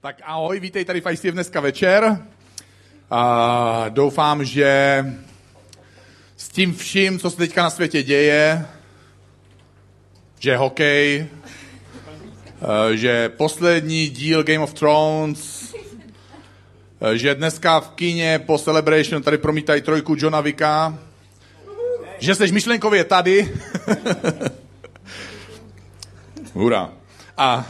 Tak ahoj, vítej tady v ICF dneska večer. A doufám, že s tím vším, co se teďka na světě děje, že hokej, že poslední díl Game of Thrones, že dneska v kině po Celebration tady promítají trojku Johna Vicka, že jsi myšlenkově tady. Hurá. A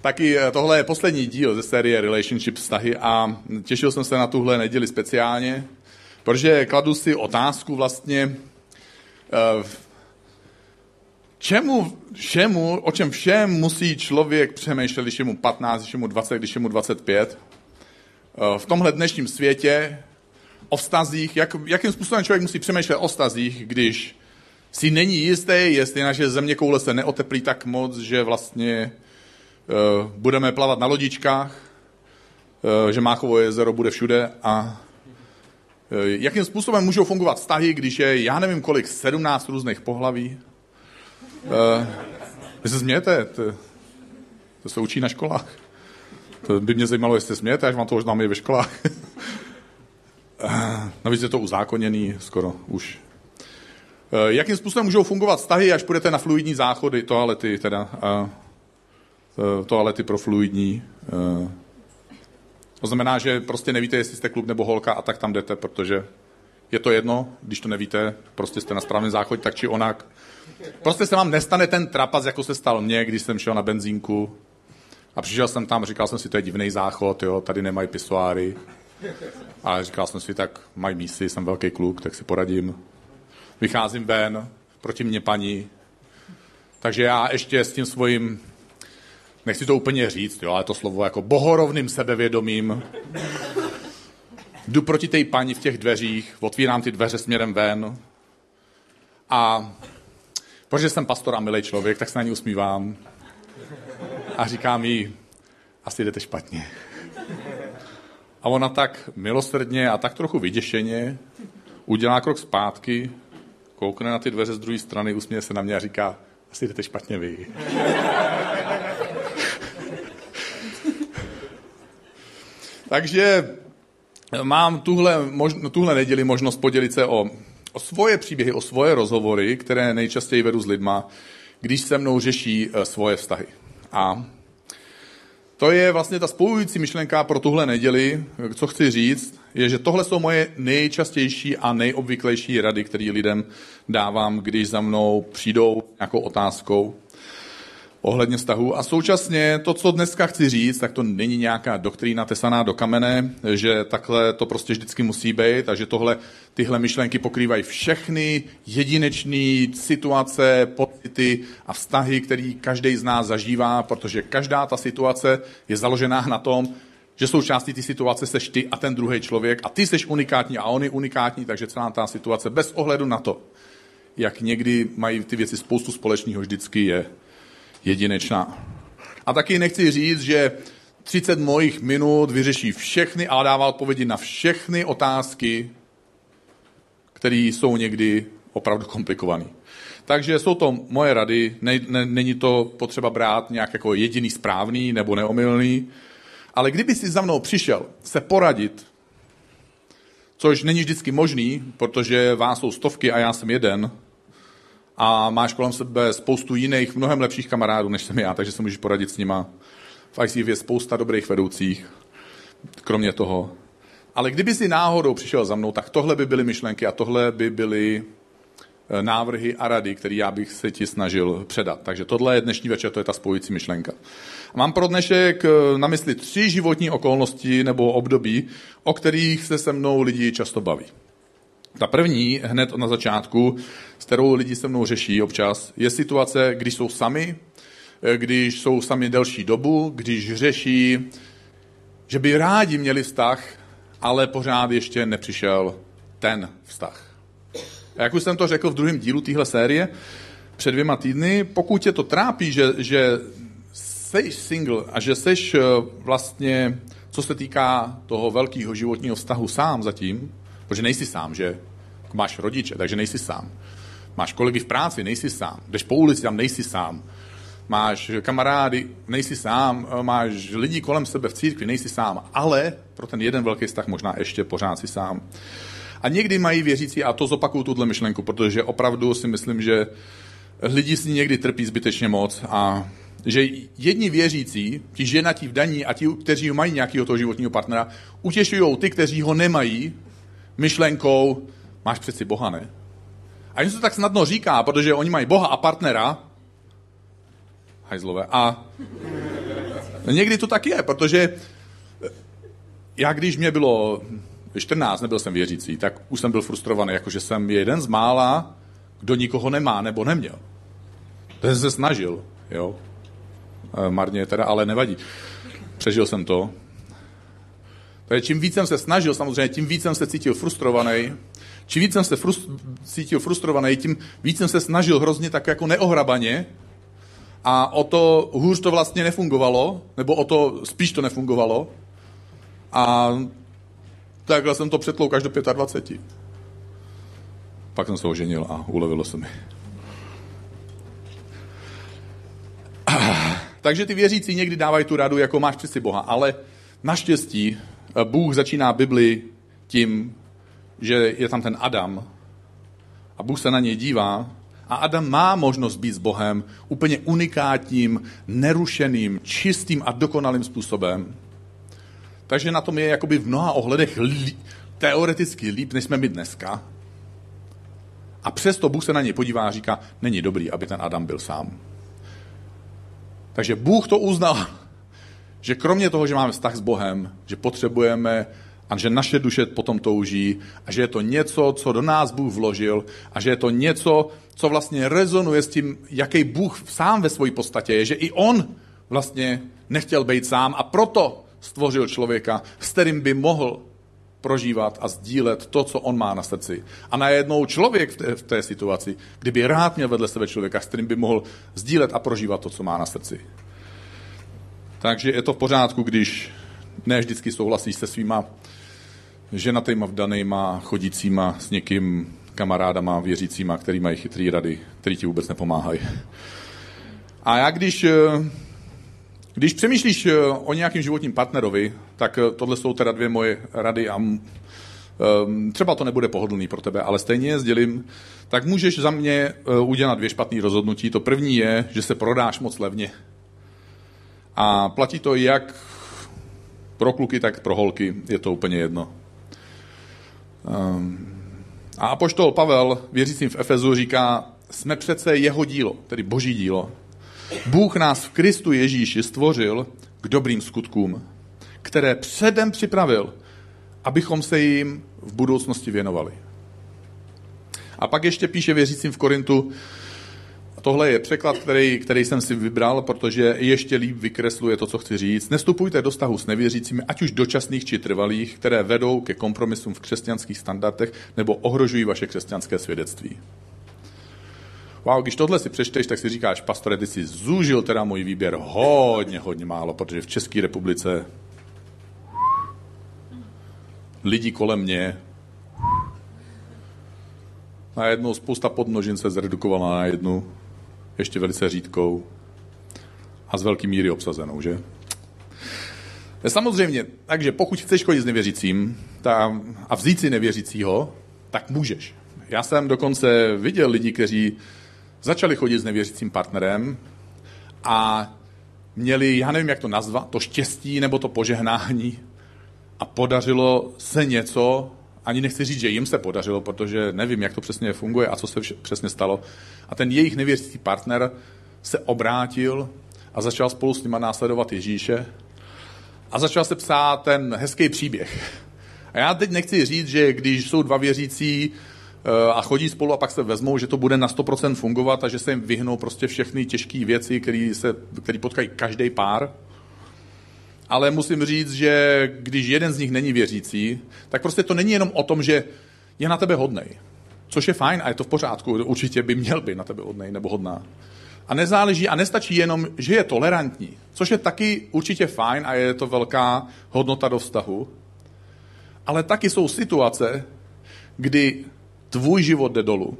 taky eh, tohle je poslední díl ze série Relationship vztahy a těšil jsem se na tuhle neděli speciálně, protože kladu si otázku vlastně, eh, čemu všemu, o čem všem musí člověk přemýšlet, když je mu 15, když je mu 20, když je mu 25. Eh, v tomhle dnešním světě o vztazích, jak, jakým způsobem člověk musí přemýšlet o vztazích, když si není jistý, jestli naše země koule se neoteplí tak moc, že vlastně uh, budeme plavat na lodičkách, uh, že Máchovo jezero bude všude a uh, jakým způsobem můžou fungovat vztahy, když je, já nevím kolik, 17 různých pohlaví. Vy se smějete, to, to se učí na školách. To by mě zajímalo, jestli smějete, až vám to už známe ve školách. Navíc je to uzákoněný skoro už Eh, jakým způsobem můžou fungovat vztahy, až půjdete na fluidní záchody, toalety teda, eh, toalety pro fluidní. Eh. To znamená, že prostě nevíte, jestli jste kluk nebo holka a tak tam jdete, protože je to jedno, když to nevíte, prostě jste na správném záchodě, tak či onak. Prostě se vám nestane ten trapas, jako se stal mně, když jsem šel na benzínku a přišel jsem tam, říkal jsem si, to je divný záchod, jo, tady nemají pisoáry. A říkal jsem si, tak mají mísy, jsem velký kluk, tak si poradím vycházím ven, proti mě paní. Takže já ještě s tím svým, nechci to úplně říct, jo, ale to slovo jako bohorovným sebevědomím, jdu proti té paní v těch dveřích, otvírám ty dveře směrem ven a protože jsem pastor a milý člověk, tak se na ní usmívám a říkám jí, asi jdete špatně. A ona tak milosrdně a tak trochu vyděšeně udělá krok zpátky koukne na ty dveře z druhé strany, usměje se na mě a říká, asi jdete špatně vy. Takže mám tuhle, možno, tuhle neděli možnost podělit se o, o svoje příběhy, o svoje rozhovory, které nejčastěji vedu s lidma, když se mnou řeší eh, svoje vztahy. A to je vlastně ta spojující myšlenka pro tuhle neděli, co chci říct, je, že tohle jsou moje nejčastější a nejobvyklejší rady, které lidem dávám, když za mnou přijdou nějakou otázkou ohledně vztahu. A současně to, co dneska chci říct, tak to není nějaká doktrína tesaná do kamene, že takhle to prostě vždycky musí být a že tohle, tyhle myšlenky pokrývají všechny jedinečné situace, pocity a vztahy, který každý z nás zažívá, protože každá ta situace je založená na tom, že součástí ty situace seš ty a ten druhý člověk a ty seš unikátní a on je unikátní, takže celá ta situace bez ohledu na to, jak někdy mají ty věci spoustu společného, vždycky je jedinečná. A taky nechci říct, že 30 mojich minut vyřeší všechny a dává odpovědi na všechny otázky, které jsou někdy opravdu komplikované. Takže jsou to moje rady, ne, ne, není to potřeba brát nějak jako jediný správný nebo neomylný, ale kdyby si za mnou přišel se poradit, což není vždycky možný, protože vás jsou stovky a já jsem jeden, a máš kolem sebe spoustu jiných, mnohem lepších kamarádů, než jsem já, takže se můžeš poradit s nima. V ICF je spousta dobrých vedoucích, kromě toho. Ale kdyby si náhodou přišel za mnou, tak tohle by byly myšlenky a tohle by byly eh, návrhy a rady, které já bych se ti snažil předat. Takže tohle je dnešní večer, to je ta spojící myšlenka. Mám pro dnešek eh, na mysli tři životní okolnosti nebo období, o kterých se se mnou lidi často baví. Ta první, hned na začátku, s kterou lidi se mnou řeší občas, je situace, když jsou sami, eh, když jsou sami delší dobu, když řeší, že by rádi měli vztah, ale pořád ještě nepřišel ten vztah. A jak už jsem to řekl v druhém dílu téhle série, před dvěma týdny, pokud tě to trápí, že, že jsi single a že jsi eh, vlastně, co se týká toho velkého životního vztahu sám zatím, Protože nejsi sám, že? Máš rodiče, takže nejsi sám. Máš kolegy v práci, nejsi sám. Jdeš po ulici, tam nejsi sám. máš kamarády, nejsi sám, máš lidi kolem sebe v církvi, nejsi sám, ale pro ten jeden velký vztah možná ještě pořád si sám. A někdy mají věřící, a to zopakuju tuhle myšlenku, protože opravdu si myslím, že lidi si někdy trpí zbytečně moc a že jedni věřící, ti ženatí v daní a ti, kteří mají nějakého toho životního partnera, utěšují ty, kteří ho nemají, myšlenkou, máš přeci Boha, ne? A jim se to tak snadno říká, protože oni mají Boha a partnera, hajzlové, a někdy to tak je, protože já, když mě bylo 14, nebyl jsem věřící, tak už jsem byl frustrovaný, jakože jsem jeden z mála, kdo nikoho nemá nebo neměl. To jsem se snažil, jo. E, marně teda, ale nevadí. Přežil jsem to. Takže čím víc jsem se snažil, samozřejmě, tím víc jsem se cítil frustrovaný. Čím víc jsem se frust, cítil frustrovaný, tím víc jsem se snažil hrozně tak jako neohrabaně. A o to hůř to vlastně nefungovalo, nebo o to spíš to nefungovalo. A takhle jsem to přetlouk až do 25. Pak jsem se oženil a ulevilo se mi. Takže ty věřící někdy dávají tu radu, jako máš přeci Boha, ale naštěstí eh, Bůh začíná Bibli tím, že je tam ten Adam a Bůh se na něj dívá a Adam má možnost být s Bohem úplně unikátním, nerušeným, čistým a dokonalým způsobem. Takže na tom je jakoby v mnoha ohledech lí, teoreticky líp, než jsme my dneska. A přesto Bůh se na něj podívá a říká, není dobrý, aby ten Adam byl sám. Takže Bůh to uznal, že kromě toho, že máme vztah s Bohem, že potřebujeme a že naše duše potom touží a že je to něco, co do nás Bůh vložil a že je to něco, co vlastně rezonuje s tím, jaký Bůh sám ve své podstatě je, že i On vlastně nechtěl být sám a proto stvořil člověka, s kterým by mohl prožívat a sdílet to, co on má na srdci. A najednou člověk v té, v té situaci, kdyby rád měl vedle sebe člověka, s kterým by mohl sdílet a prožívat to, co má na srdci. Takže je to v pořádku, když ne vždycky souhlasíš se svýma ženatýma, vdanýma, chodícíma s někým kamarádama, věřícíma, který mají chytrý rady, který ti vůbec nepomáhají. A já když když přemýšlíš eh, o nějakém životním partnerovi, tak eh, tohle jsou teda dvě moje rady a um, třeba to nebude pohodlný pro tebe, ale stejně je sdělím, tak můžeš za mě udělat dvě špatné rozhodnutí. To první je, že se prodáš moc levně. A platí to jak pro kluky, tak pro holky. Je to úplně jedno. Um, a apoštol Pavel, věřícím v Efezu, říká, jsme přece jeho dílo, tedy boží dílo. Bůh nás v Kristu Ježíši stvořil k dobrým skutkům, které předem připravil, abychom se jim v budoucnosti věnovali. A pak ještě píše věřícím v Korintu, tohle je překlad, který, který jsem si vybral, protože ještě líp vykresluje to, co chci říct. Nestupujte do vztahu s nevěřícími, ať už dočasných či trvalých, které vedou ke kompromisům v křesťanských standardech nebo ohrožují vaše křesťanské svědectví wow, když tohle si přečteš, tak si říkáš, pastore, ty jsi zúžil teda můj výběr hodně, hodně málo, protože v České republice lidi kolem mě na jednou spousta podnožin se zredukovala na jednu, ještě velice řídkou a z velký míry obsazenou, že? Samozřejmě, takže pokud chceš chodit s nevěřícím ta, a vzít si nevěřícího, tak můžeš. Já jsem dokonce viděl lidi, kteří začali chodit s nevěřícím partnerem a měli, já nevím, jak to nazvat, to štěstí nebo to požehnání a podařilo se něco, ani nechci říct, že jim se podařilo, protože nevím, jak to přesně funguje a co se vše, přesně stalo. A ten jejich nevěřící partner se obrátil a začal spolu s nima následovat Ježíše a začal se psát ten hezký příběh. A já teď nechci říct, že když jsou dva věřící Eh, a chodí spolu a pak se vezmou, že to bude na 100% fungovat a že se jim vyhnou prostě všechny těžké věci, které potkají každý pár. Ale musím říct, že když jeden z nich není věřící, tak prostě to není jenom o tom, že je na tebe hodnej. Což je fajn a je to v pořádku, určitě by měl být na tebe hodnej nebo hodná. A nezáleží a nestačí jenom, že je tolerantní, což je taky určitě fajn a je to velká hodnota do vztahu. Ale taky jsou situace, kdy tvůj život jde dolů.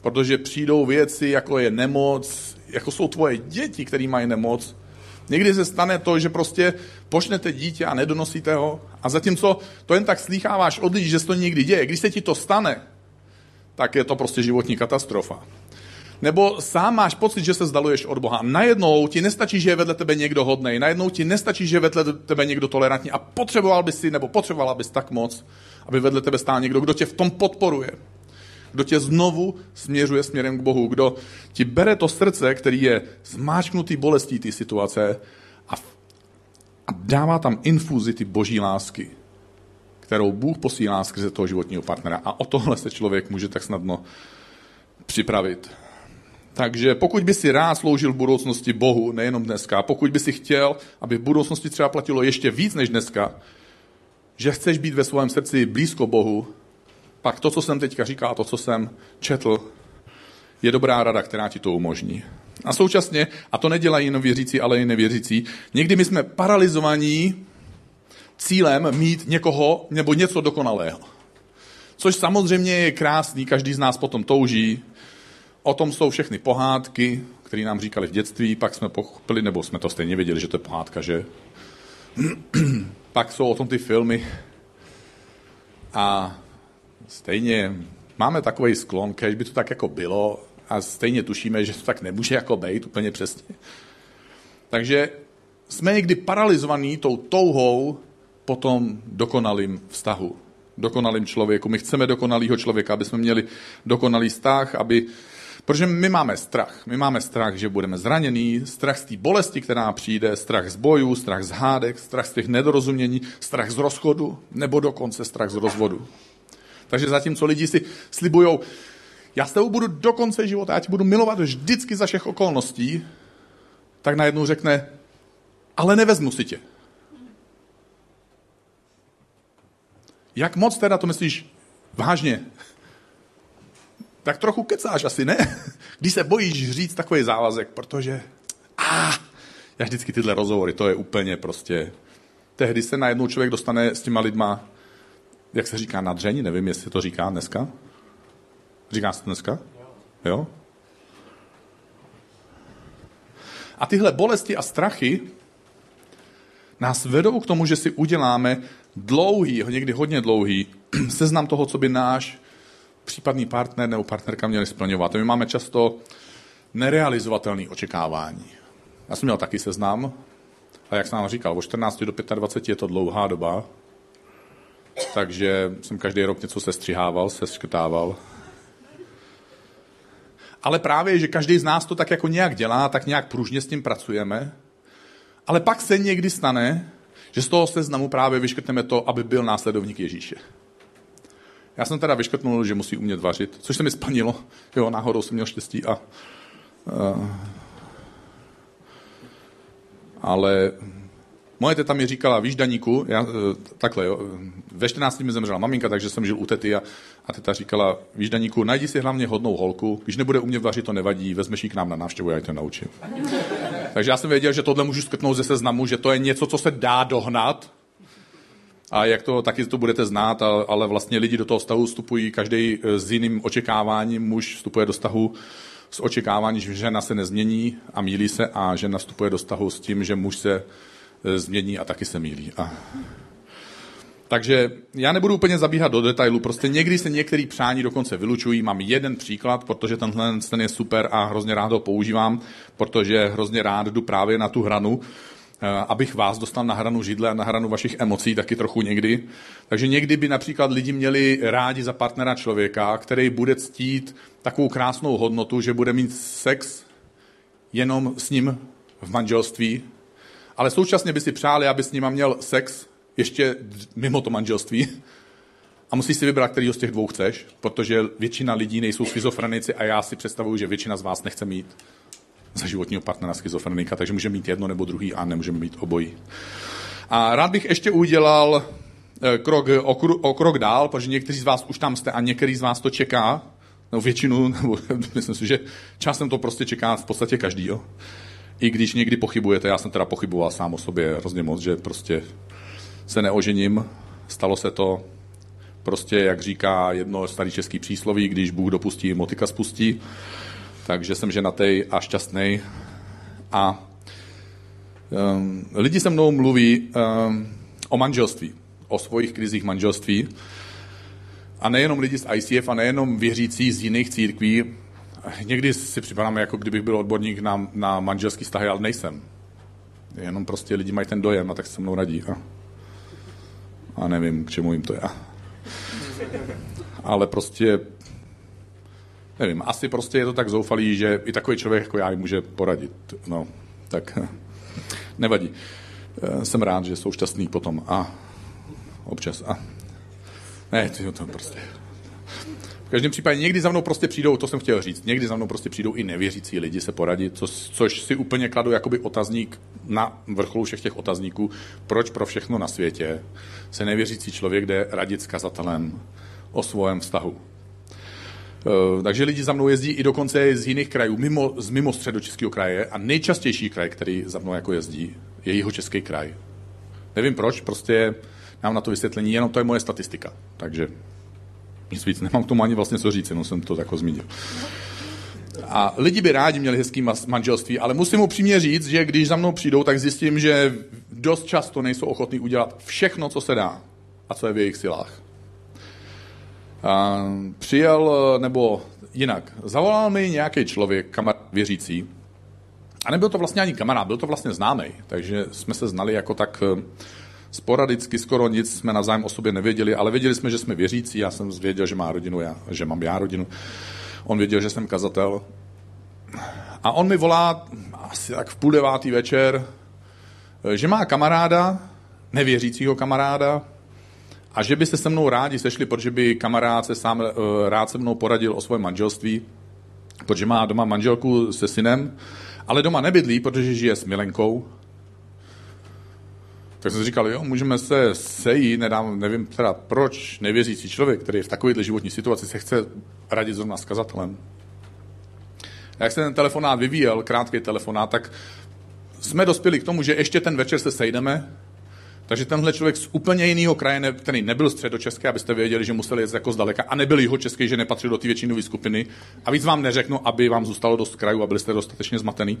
Protože přijdou věci, jako je nemoc, jako jsou tvoje děti, které mají nemoc, Někdy se stane to, že prostě pošnete dítě a nedonosíte ho a zatímco to jen tak slýcháváš od lidí, že se to někdy děje, když se ti to stane, tak je to prostě životní katastrofa. Nebo sám máš pocit, že se zdaluješ od Boha. Najednou ti nestačí, že je vedle tebe někdo hodný. Najednou ti nestačí, že je vedle tebe někdo tolerantní. A potřeboval bys si, nebo potřebovala bys tak moc, aby vedle tebe stál někdo, kdo tě v tom podporuje. Kdo tě znovu směřuje směrem k Bohu. Kdo ti bere to srdce, který je zmáčknutý bolestí té situace a, a dává tam infuzi ty boží lásky, kterou Bůh posílá skrze toho životního partnera. A o tohle se člověk může tak snadno připravit. Takže pokud by si rád sloužil v budoucnosti Bohu, nejenom dneska, pokud by si chtěl, aby v budoucnosti třeba platilo ještě víc než dneska, že chceš být ve svém srdci blízko Bohu, pak to, co jsem teďka říkal, to, co jsem četl, je dobrá rada, která ti to umožní. A současně, a to nedělají jenom věřící, ale i nevěřící, někdy my jsme paralizovaní cílem mít někoho nebo něco dokonalého. Což samozřejmě je krásný, každý z nás potom touží, O tom jsou všechny pohádky, které nám říkali v dětství, pak jsme pochopili, nebo jsme to stejně věděli, že to je pohádka, že? pak jsou o tom ty filmy. A stejně máme takový sklon, když by to tak jako bylo, a stejně tušíme, že to tak nemůže jako být úplně přesně. Takže jsme někdy paralizovaní tou touhou po tom dokonalým vztahu, dokonalým člověku. My chceme dokonalýho člověka, aby jsme měli dokonalý vztah, aby Protože my máme strach. My máme strach, že budeme zranění, strach z té bolesti, která přijde, strach z bojů, strach z hádek, strach z těch nedorozumění, strach z rozchodu, nebo dokonce strach z rozvodu. Takže zatímco lidi si slibují, já s tebou budu do konce života, já tě budu milovat vždycky za všech okolností, tak najednou řekne, ale nevezmu si tě. Jak moc teda to myslíš vážně? tak trochu kecáš asi, ne? Když se bojíš říct takový závazek, protože a, ah, já vždycky tyhle rozhovory, to je úplně prostě... Tehdy se najednou člověk dostane s těma lidma, jak se říká, na dření, nevím, jestli to říká dneska. Říká se to dneska? Jo? A tyhle bolesti a strachy nás vedou k tomu, že si uděláme dlouhý, někdy hodně dlouhý seznam toho, co by náš případný partner nebo partnerka měli splňovat. My máme často nerealizovatelné očekávání. Já jsem měl taky seznam, a jak jsem vám říkal, od 14 do 25 je to dlouhá doba, takže jsem každý rok něco sestřihával, seškrtával. Ale právě, že každý z nás to tak jako nějak dělá, tak nějak pružně s tím pracujeme. Ale pak se někdy stane, že z toho seznamu právě vyškrtneme to, aby byl následovník Ježíše. Já jsem teda vyškrtnul, že musí umět vařit, což se mi splnilo. Jo, náhodou jsem měl štěstí a... Uh, ale moje teta mi říkala, víš Daníku, já, uh, takhle jo, ve 14 mi zemřela maminka, takže jsem žil u tety a, a teta říkala, víš Daníku, najdi si hlavně hodnou holku, když nebude umět vařit, to nevadí, vezmeš ji k nám na návštěvu, já to naučím. takže já jsem věděl, že tohle můžu skrtnout ze seznamu, že to je něco, co se dá dohnat, a jak to taky to budete znát, ale vlastně lidi do toho vztahu vstupují každý e, s jiným očekáváním. Muž vstupuje do vztahu s očekáváním, že žena se nezmění a mílí se a žena vstupuje do vztahu s tím, že muž se změní a taky se mílí. A... Takže já nebudu úplně zabíhat do detailu, prostě někdy se některý přání dokonce vylučují. Mám jeden příklad, protože tenhle ten je super a hrozně rád ho používám, protože hrozně rád jdu právě na tu hranu, Eh, abych vás dostal na hranu židle a na hranu vašich emocí taky trochu někdy. Takže někdy by například lidi měli rádi za partnera člověka, který bude ctít takovou krásnou hodnotu, že bude mít sex jenom s ním v manželství, ale současně by si přáli, aby s ním měl sex ještě mimo to manželství. A musíš si vybrat, který z těch dvou chceš, protože většina lidí nejsou schizofrenici a já si představuju, že většina z vás nechce mít za životního partnera schizofrenika, takže můžeme mít jedno nebo druhý a nemůžeme mít obojí. A rád bych ještě udělal eh, krok, o, o krok dál, protože někteří z vás už tam jste a některý z vás to čeká, no většinu, nebo myslím si, že časem to prostě čeká v podstatě každý, jo. I když někdy pochybujete, já jsem teda pochyboval sám o sobě hrozně moc, že prostě se neožením, stalo se to, prostě, jak říká jedno starý český přísloví, když Bůh dopustí, motika spustí. takže jsem ženatý a šťastný. A um, lidi se mnou mluví um, o manželství, o svých krizích manželství. A nejenom lidi z ICF a nejenom věřící z jiných církví. Někdy si připadám, jako kdybych byl odborník na, na manželský vztahy, ale nejsem. Jenom prostě lidi mají ten dojem a tak se mnou radí. A, a nevím, k čemu jim to je. Ale prostě, nevím, asi prostě je to tak zoufalý, že i takový člověk jako já jim může poradit. No, tak nevadí. Jsem rád, že jsou šťastný potom a občas a ne, to, to prostě v každém případě někdy za mnou prostě přijdou, to jsem chtěl říct, někdy za mnou prostě přijdou i nevěřící lidi se poradit, co, což si úplně kladu jakoby otazník na vrcholu všech těch otazníků, proč pro všechno na světě se nevěřící člověk jde radit s kazatelem o svém vztahu. E, takže lidi za mnou jezdí i dokonce z jiných krajů, mimo, z mimo středočeského kraje a nejčastější kraj, který za mnou jako jezdí, je jeho český kraj. Nevím proč, prostě mám na to vysvětlení, jenom to je moje statistika. Takže nic víc nemám k tomu ani vlastně co říct, jenom jsem to tako zmínil. A lidi by rádi měli hezký manželství, ale musím upřímně říct, že když za mnou přijdou, tak zjistím, že dost často nejsou ochotní udělat všechno, co se dá a co je v jejich silách. A přijel, nebo jinak, zavolal mi nějaký člověk, kamarád věřící, a nebyl to vlastně ani kamarád, byl to vlastně známý, takže jsme se znali jako tak sporadicky, skoro nic jsme navzájem o sobě nevěděli, ale věděli jsme, že jsme věřící, já jsem věděl, že má rodinu, já, že mám já rodinu. On věděl, že jsem kazatel. A on mi volá asi tak v půl devátý večer, že má kamaráda, nevěřícího kamaráda, a že by se se mnou rádi sešli, protože by kamarád se sám eh, rád se mnou poradil o svém manželství, protože má doma manželku se synem, ale doma nebydlí, protože žije s milenkou tak jsem si říkal, jo, můžeme se sejít, nedám, nevím teda proč nevěřící člověk, který je v takovéhle životní situaci, se chce radit zrovna s kazatelem. Jak se ten telefonát vyvíjel, krátký telefonát, tak jsme dospěli k tomu, že ještě ten večer se sejdeme, takže tenhle člověk z úplně jiného kraje, který nebyl středočeský, abyste věděli, že museli jet jako zdaleka, a nebyl jeho český, že nepatřil do té většinové skupiny. A víc vám neřeknu, aby vám zůstalo dost krajů a byli jste dostatečně zmatený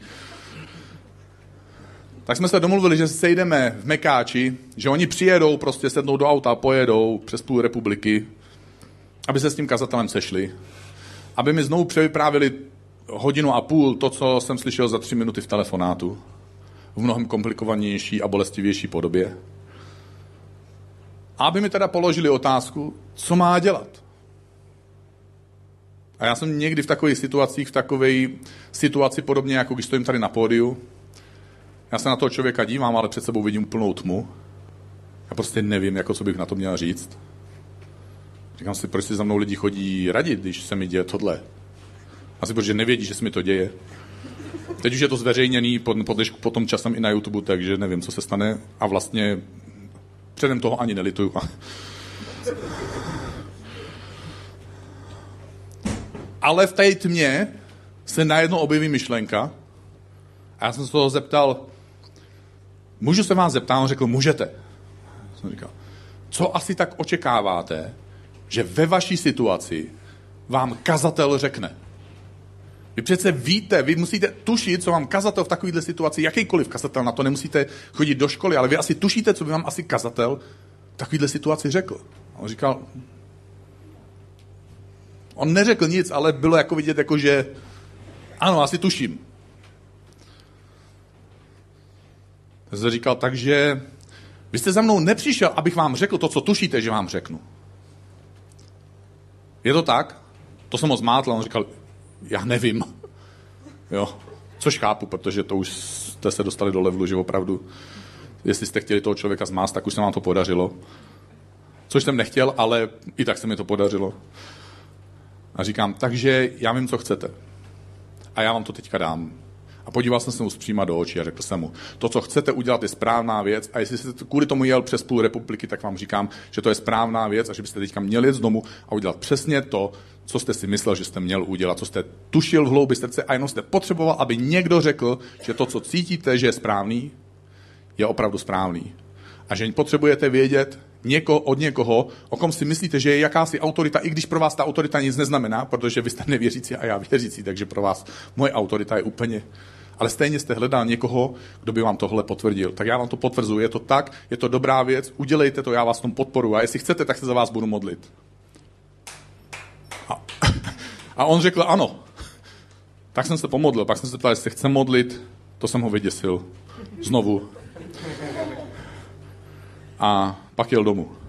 tak jsme se domluvili, že se sejdeme v Mekáči, že oni přijedou, prostě sednou do auta pojedou přes půl republiky, aby se s tím kazatelem sešli, aby mi znovu převyprávili hodinu a půl to, co jsem slyšel za tři minuty v telefonátu, v mnohem komplikovanější a bolestivější podobě. A aby mi teda položili otázku, co má dělat. A já jsem někdy v takových situacích, v takové situaci podobně, jako když stojím tady na pódiu, já se na toho člověka dívám, ale před sebou vidím úplnou tmu. Já prostě nevím, jako co bych na to měl říct. Říkám si, proč si za mnou lidi chodí radit, když se mi děje tohle. Asi protože nevědí, že se mi to děje. Teď už je to zveřejněný pod, pod, potom časem i na YouTube, takže nevím, co se stane. A vlastně předem toho ani nelituju. Ale v té tmě se najednou objeví myšlenka a já jsem se toho zeptal, Můžu se vás zeptat? On řekl, můžete. Jsem říkal, co asi tak očekáváte, že ve vaší situaci vám kazatel řekne? Vy přece víte, vy musíte tušit, co vám kazatel v takovéhle situaci, jakýkoliv kazatel, na to nemusíte chodit do školy, ale vy asi tušíte, co by vám asi kazatel v takovéhle situaci řekl. A on říkal, on neřekl nic, ale bylo jako vidět, jako že ano, asi tuším. Jsem říkal, takže vy jste za mnou nepřišel, abych vám řekl to, co tušíte, že vám řeknu. Je to tak? To jsem ho zmátl, on říkal, já nevím. Jo, což chápu, protože to už jste se dostali do levelu, že opravdu, jestli jste chtěli toho člověka zmást, tak už se vám to podařilo. Což jsem nechtěl, ale i tak se mi to podařilo. A říkám, takže já vím, co chcete. A já vám to teďka dám. A podíval jsem se mu zpříma do očí a řekl jsem mu, to, co chcete udělat, je správná věc a jestli jste kvůli tomu jel přes půl republiky, tak vám říkám, že to je správná věc a že byste teďka měli z domu a udělat přesně to, co jste si myslel, že jste měl udělat, co jste tušil v hloubi srdce a jenom jste potřeboval, aby někdo řekl, že to, co cítíte, že je správný, je opravdu správný. A že potřebujete vědět, něko, od někoho, o kom si myslíte, že je jakási autorita, i když pro vás ta autorita nic neznamená, protože vy jste nevěřící a já věřící, takže pro vás moje autorita je úplně ale stejně jste hledal někoho, kdo by vám tohle potvrdil. Tak já vám to potvrzuji, je to tak, je to dobrá věc, udělejte to, já vás tom podporu a jestli chcete, tak se za vás budu modlit. A, a on řekl ano. Tak jsem se pomodlil, pak jsem se ptal, jestli chce modlit, to jsem ho vyděsil. Znovu. A pak jel domů.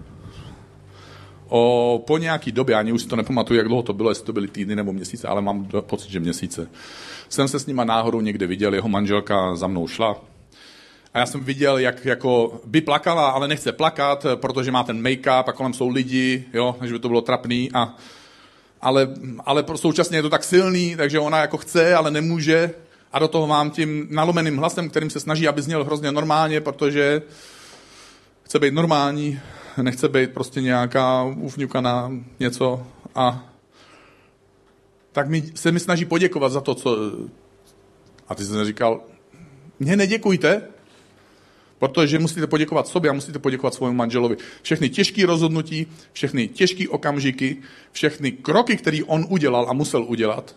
O, po nějaký době, ani už si to nepamatuju, jak dlouho to bylo, jestli to byly týdny nebo měsíce, ale mám pocit, že měsíce. Jsem se s nima náhodou někde viděl, jeho manželka za mnou šla. A já jsem viděl, jak jako by plakala, ale nechce plakat, protože má ten make-up a kolem jsou lidi, jo, že by to bylo trapný. A, ale, ale současně je to tak silný, takže ona jako chce, ale nemůže. A do toho mám tím nalomeným hlasem, kterým se snaží, aby zněl hrozně normálně, protože chce být normální, nechce být prostě nějaká ufňukaná něco a tak mi, se mi snaží poděkovat za to, co... A ty jsi říkal, mě neděkujte, protože musíte poděkovat sobě a musíte poděkovat svému manželovi. Všechny těžké rozhodnutí, všechny těžké okamžiky, všechny kroky, které on udělal a musel udělat,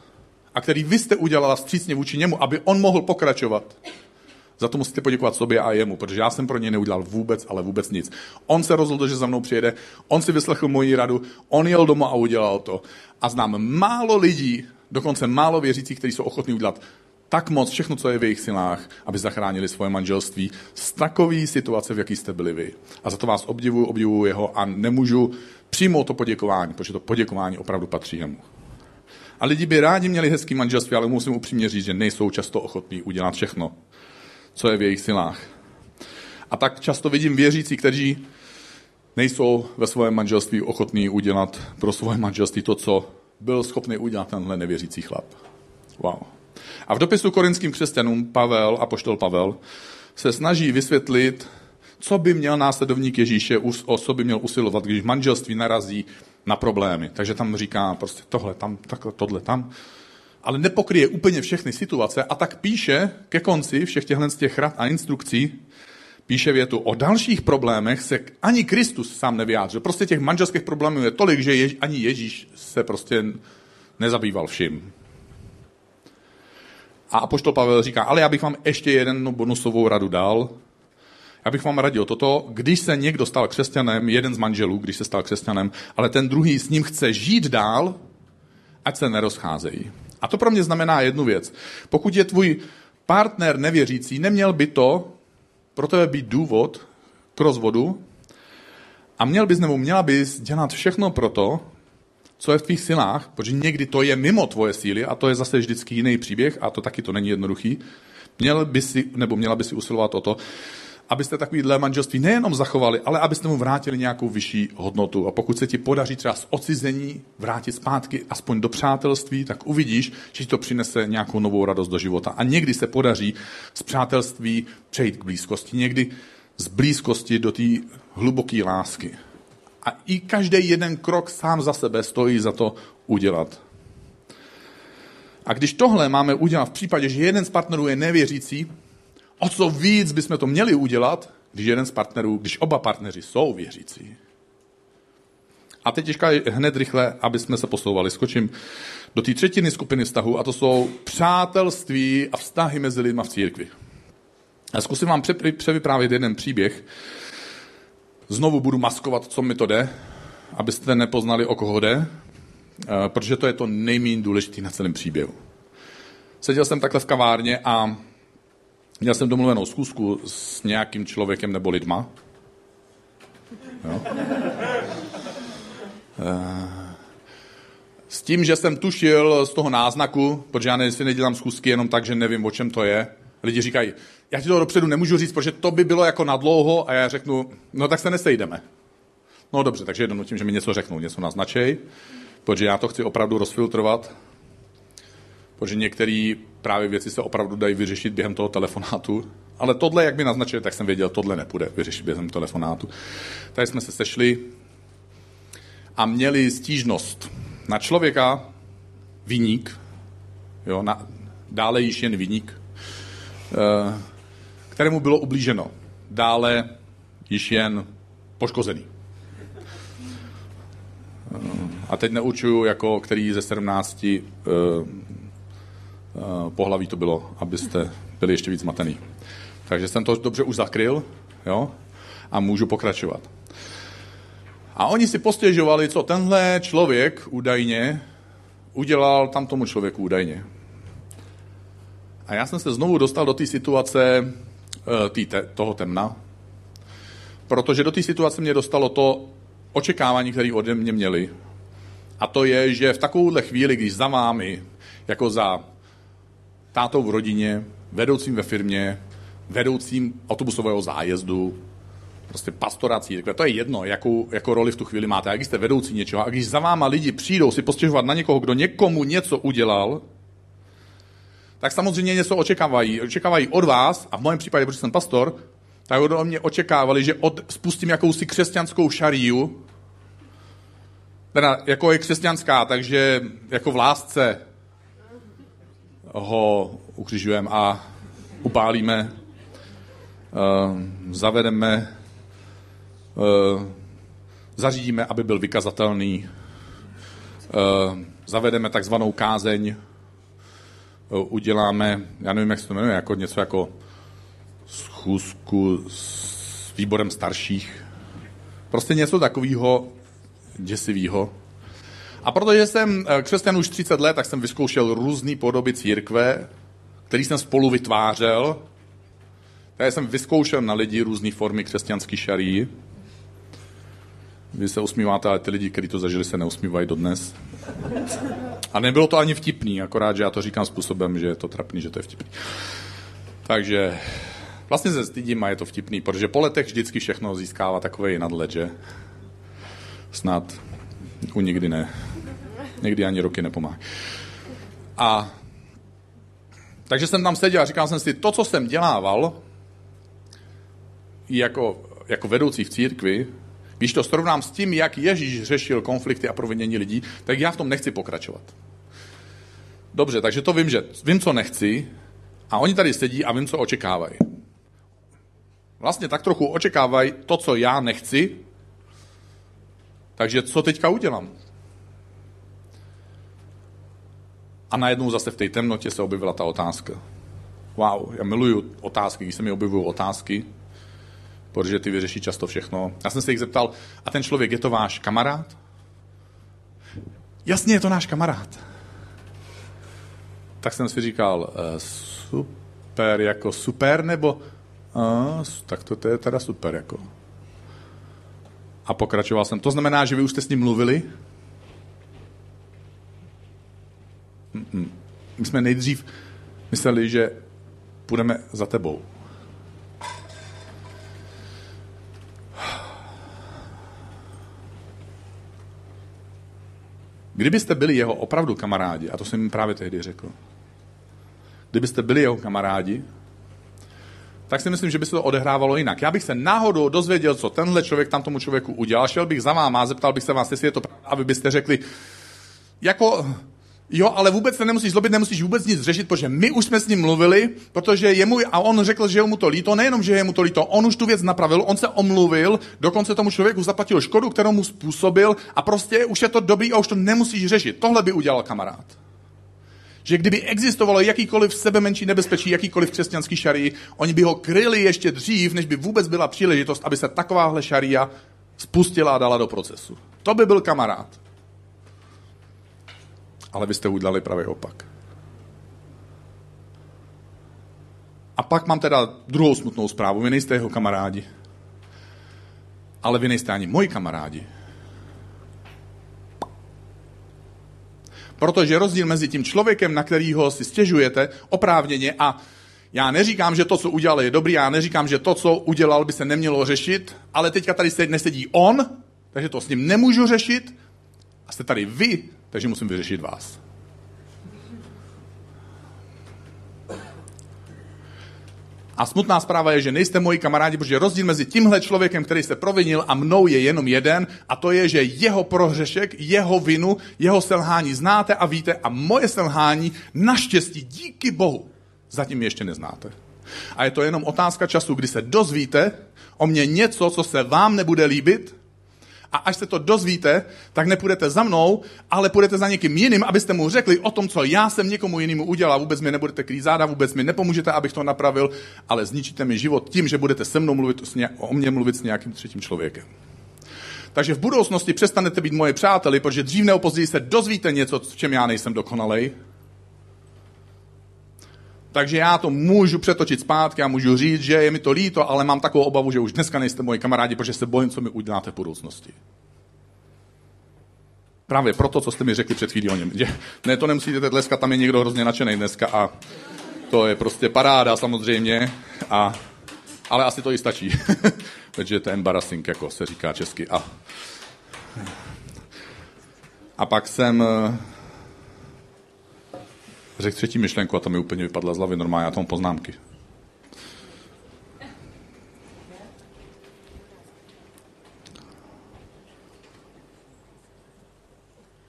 a který vy jste udělala vstřícně vůči němu, aby on mohl pokračovat, za to musíte poděkovat sobě a jemu, protože já jsem pro něj neudělal vůbec, ale vůbec nic. On se rozhodl, že za mnou přijede, on si vyslechl moji radu, on jel doma a udělal to. A znám málo lidí, dokonce málo věřících, kteří jsou ochotní udělat tak moc všechno, co je v jejich silách, aby zachránili svoje manželství z takové situace, v jaký jste byli vy. A za to vás obdivuju, obdivuju jeho a nemůžu přijmout to poděkování, protože to poděkování opravdu patří jemu. A lidi by rádi měli hezký manželství, ale musím upřímně říct, že nejsou často ochotní udělat všechno co je v jejich silách. A tak často vidím věřící, kteří nejsou ve svém manželství ochotní udělat pro svoje manželství to, co byl schopný udělat tenhle nevěřící chlap. Wow. A v dopisu korinským křesťanům Pavel, a poštol Pavel, se snaží vysvětlit, co by měl následovník Ježíše, o co by měl usilovat, když manželství narazí na problémy. Takže tam říká prostě tohle tam, takhle, tohle tam ale nepokryje úplně všechny situace a tak píše ke konci všech těchto těch rad a instrukcí, píše větu, o dalších problémech se ani Kristus sám nevyjádřil. Prostě těch manželských problémů je tolik, že Jež, ani Ježíš se prostě nezabýval vším. A apoštol Pavel říká, ale já bych vám ještě jeden bonusovou radu dal. Já bych vám radil toto, když se někdo stal křesťanem, jeden z manželů, když se stal křesťanem, ale ten druhý s ním chce žít dál, ať se nerozcházejí. A to pro mě znamená jednu věc. Pokud je tvůj partner nevěřící, neměl by to pro tebe být důvod k rozvodu a měl bys nebo měla bys dělat všechno pro to, co je v tvých silách, protože někdy to je mimo tvoje síly a to je zase vždycky jiný příběh a to taky to není jednoduchý. Měl by si, nebo měla by si usilovat o to, abyste takovýhle manželství nejenom zachovali, ale abyste mu vrátili nějakou vyšší hodnotu. A pokud se ti podaří třeba z ocizení vrátit zpátky aspoň do přátelství, tak uvidíš, že ti to přinese nějakou novou radost do života. A někdy se podaří z přátelství přejít k blízkosti, někdy z blízkosti do té hluboké lásky. A i každý jeden krok sám za sebe stojí za to udělat. A když tohle máme udělat v případě, že jeden z partnerů je nevěřící, o co víc bychom to měli udělat, když jeden z partnerů, když oba partneři jsou věřící. A teď těžká hned rychle, aby jsme se posouvali. Skočím do té třetiny skupiny vztahu a to jsou přátelství a vztahy mezi lidmi v církvi. A zkusím vám převyprávět jeden příběh. Znovu budu maskovat, co mi to jde, abyste nepoznali, o koho jde, eh, protože to je to nejméně důležité na celém příběhu. Seděl jsem takhle v kavárně a Měl jsem domluvenou zkusku s nějakým člověkem nebo lidma. Jo. Eh, s tím, že jsem tušil z toho náznaku, protože já si nedělám zkusky jenom tak, že nevím, o čem to je. Lidi říkají, já ti to dopředu nemůžu říct, protože to by bylo jako na dlouho a já řeknu, no tak se nesejdeme. No dobře, takže tím, že mi něco řeknou, něco naznačej, protože já to chci opravdu rozfiltrovat protože některé právě věci se opravdu dají vyřešit během toho telefonátu. Ale tohle, jak mi naznačili, tak jsem věděl, tohle nepůjde vyřešit během telefonátu. Tady jsme se sešli a měli stížnost na člověka, viník, jo, na, dále již jen viník, eh, kterému bylo ublíženo. Dále již jen poškozený. A teď neučuju, jako který ze 17 uh, uh, pohlaví to bylo, abyste byli ještě víc matený. Takže jsem to dobře už zakryl, jo, a můžu pokračovat. A oni si postěžovali, co tenhle člověk údajně udělal tam tomu člověku údajně. A já jsem se znovu dostal do té situace eh, tý te, toho temna, protože do té situace mě dostalo to očekávání, které ode mě měli. A to je, že v takovouhle chvíli, když za vámi, jako za tátou v rodině, vedoucím ve firmě, vedoucím autobusového zájezdu, prostě pastora církve, to je jedno, jakou jako roli v tu chvíli máte. A když jste vedoucí něčeho, a když za váma lidi přijdou si postěžovat na někoho, kdo někomu něco udělal, tak samozřejmě něco očekávají. Očekávají od vás, a v mém případě, protože jsem pastor, tak od mě očekávali, že od, spustím jakousi křesťanskou šariu, teda jako je křesťanská, takže jako v lásce ho ukřižujeme a upálíme, uh, zavedeme, uh, zařídíme, aby byl vykazatelný, uh, zavedeme takzvanou kázeň, uděláme, já nevím, jak se to jmenuje, jako něco jako schůzku s výborem starších. Prostě něco takového děsivého. A protože jsem eh, křesťan už 30 let, tak jsem vyzkoušel různé podoby církve, který jsem spolu vytvářel. Takže jsem vyzkoušel na lidi různé formy křesťanské šarí. Vy se usmíváte, ale ty lidi, kteří to zažili, se neusmívají dodnes. A nebylo to ani vtipný, akorát, že já to říkám způsobem, že je to trapný, že to je vtipný. Takže vlastně se stydím a je to vtipný, protože po letech vždycky všechno získává takový nadhled, že snad u nikdy ne. Někdy ani roky nepomáhá. A takže jsem tam seděl a říkal jsem si, to, co jsem dělával, jako, jako vedoucí v církvi, když to srovnám s tím, jak Ježíš řešil konflikty a provinění lidí, tak já v tom nechci pokračovat. Dobře, takže to vím, že vím, co nechci, a oni tady sedí a vím, co očekávají. Vlastně tak trochu očekávají to, co já nechci, takže co teďka udělám? A najednou zase v té temnotě se objevila ta otázka. Wow, já miluju otázky, když se mi objevují otázky, protože ty vyřeší často všechno. Já jsem se jich zeptal, a ten člověk, je to váš kamarád? Jasně, je to náš kamarád. Tak jsem si říkal, e, super, jako super, nebo a, tak to, to je teda super, jako. A pokračoval jsem. To znamená, že vy už jste s ním mluvili? My jsme nejdřív mysleli, že půjdeme za tebou. Kdybyste byli jeho opravdu kamarádi, a to jsem jim právě tehdy řekl, kdybyste byli jeho kamarádi, tak si myslím, že by se to odehrávalo jinak. Já bych se náhodou dozvěděl, co tenhle člověk tam tomu člověku udělal, šel bych za váma a zeptal bych se vás, jestli je to pravda, aby byste řekli, jako, jo, ale vůbec se nemusíš zlobit, nemusíš vůbec nic řešit, protože my už jsme s ním mluvili, protože jemu, a on řekl, že je mu to líto, nejenom, že je mu to líto, on už tu věc napravil, on se omluvil, dokonce tomu člověku zaplatil škodu, kterou mu způsobil a prostě už je to dobrý a už to nemusíš řešit. Tohle by udělal kamarád. Že kdyby existovalo jakýkoliv sebe menší nebezpečí, jakýkoliv křesťanský šarii, oni by ho kryli ještě dřív, než by vůbec byla příležitost, aby se takováhle šaria spustila a dala do procesu. To by byl kamarád. Ale vy jste udělali pravý opak. A pak mám teda druhou smutnou zprávu. Vy nejste jeho kamarádi. Ale vy nejste ani moji kamarádi. Protože rozdíl mezi tím člověkem, na kterýho si stěžujete oprávněně a já neříkám, že to, co udělal, je dobrý, já neříkám, že to, co udělal, by se nemělo řešit, ale teďka tady nesedí on, takže to s ním nemůžu řešit a jste tady vy, takže musím vyřešit vás. A smutná zpráva je, že nejste moji kamarádi, protože rozdíl mezi tímhle člověkem, který se provinil a mnou je jenom jeden a to je, že jeho prohřešek, jeho vinu, jeho selhání znáte a víte a moje selhání naštěstí díky Bohu zatím ještě neznáte. A je to jenom otázka času, kdy se dozvíte o mě něco, co se vám nebude líbit A až se to dozvíte, tak nepůjdete za mnou, ale půjdete za někým jiným, abyste mu řekli o tom, co já jsem někomu jinému udělal. Vůbec mi nebudete krýt záda, vůbec mi nepomůžete, abych to napravil, ale zničíte mi život tím, že budete se mnou mluvit o mě mluvit s nějakým třetím člověkem. Takže v budoucnosti přestanete být moje přáteli, protože dřív nebo později se dozvíte něco, v čem já nejsem dokonalej. Takže já to můžu přetočit zpátky a můžu říct, že je mi to líto, ale mám takovou obavu, že už dneska nejste moji kamarádi, protože se bojím, co mi uděláte v budoucnosti. Právě proto, co jste mi řekli před chvílí o něm. Že, ne, to nemusíte tleskat, tam je někdo hrozně nadšený dneska a to je prostě paráda samozřejmě, a, ale asi to i stačí. Takže to je embarrassing, jako se říká česky. A, a pak jsem eh, řekl třetí myšlenku a to mi úplně vypadla z hlavy normálně, já tomu poznámky.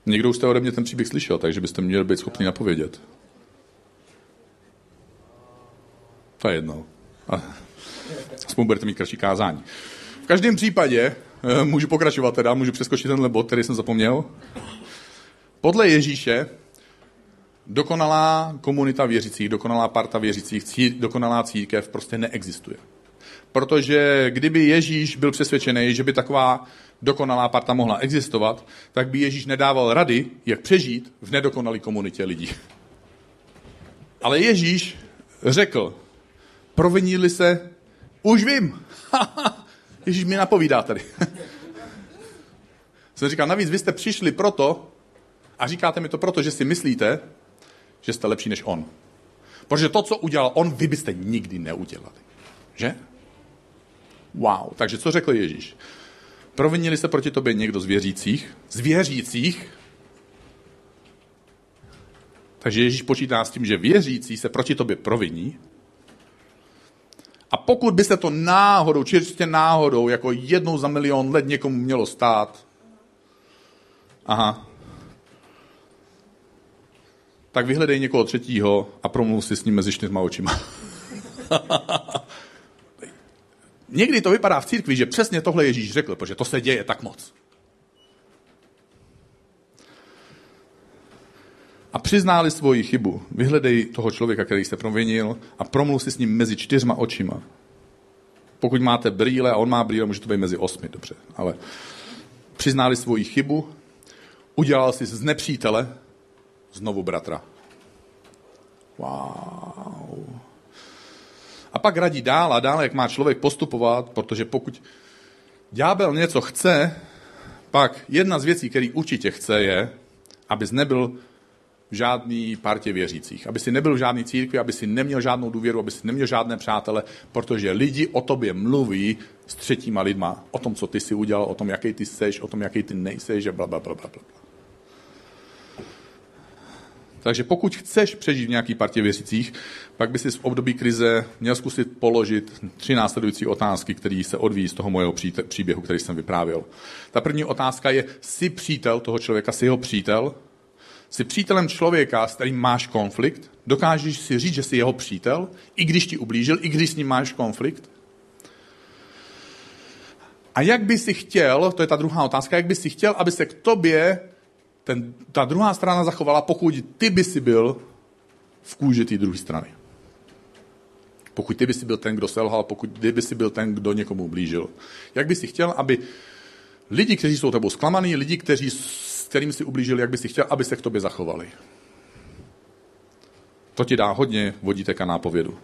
Někdo už jste ode mě ten příběh slyšel, takže byste měli být schopni napovědět. To je jedno. Aspoň budete mít kratší kázání. V každém případě, eh, můžu pokračovat teda, můžu přeskočit tenhle bod, který jsem zapomněl. Podle Ježíše dokonalá komunita věřících, dokonalá parta věřících, cí, dokonalá církev prostě neexistuje. Protože kdyby Ježíš byl přesvědčený, že by taková dokonalá parta mohla existovat, tak by Ježíš nedával rady, jak přežít v nedokonalé komunitě lidí. Ale Ježíš řekl, provinili se, už vím. Ježíš mi napovídá tady. Jsem říkal, navíc vy jste přišli proto, a říkáte mi to proto, že si myslíte, že jste lepší než on. Protože to, co udělal on, vy byste nikdy neudělali. Že? Wow. Takže co řekl Ježíš? Provinili se proti tobě někdo z věřících? Z věřících? Takže Ježíš počítá s tím, že věřící se proti tobě proviní. A pokud by se to náhodou, čistě náhodou, jako jednou za milion let někomu mělo stát, aha, tak vyhledej někoho třetího a promluv si s ním mezi čtyřma očima. Někdy to vypadá v církvi, že přesně tohle Ježíš řekl, protože to se děje tak moc. A přiználi svoji chybu. Vyhledej toho člověka, který se provinil a promluv si s ním mezi čtyřma očima. Pokud máte brýle a on má brýle, může to být mezi osmi, dobře. Ale přiználi svoji chybu, udělal si z nepřítele znovu bratra. Wow. A pak radí dál a dál, jak má člověk postupovat, protože pokud ďábel něco chce, pak jedna z věcí, který určitě chce, je, abys nebyl v žádný partě věřících, aby si nebyl v žádný církvi, aby si neměl žádnou důvěru, aby si neměl žádné přátele, protože lidi o tobě mluví s třetíma lidma, o tom, co ty si udělal, o tom, jaký ty seš, o tom, jaký ty nejseš, a bla, bla, bla, bla, bla. Takže pokud chceš přežít v nějaký partě věřících, pak by si v období krize měl zkusit položit tři následující otázky, které se odvíjí z toho mojeho příběhu, který jsem vyprávěl. Ta první otázka je, jsi přítel toho člověka, jsi jeho přítel? Jsi přítelem člověka, s kterým máš konflikt? Dokážeš si říct, že jsi jeho přítel, i když ti ublížil, i když s ním máš konflikt? A jak by si chtěl, to je ta druhá otázka, jak by si chtěl, aby se k tobě ten, ta druhá strana zachovala, pokud ty by si byl v kůži té druhé strany. Pokud ty by si byl ten, kdo selhal, pokud ty by si byl ten, kdo někomu blížil. Jak by si chtěl, aby lidi, kteří jsou tebou zklamaný, lidi, kteří, s kterým si ublížil, jak by si chtěl, aby se k tobě zachovali. To ti dá hodně vodítek a nápovědu.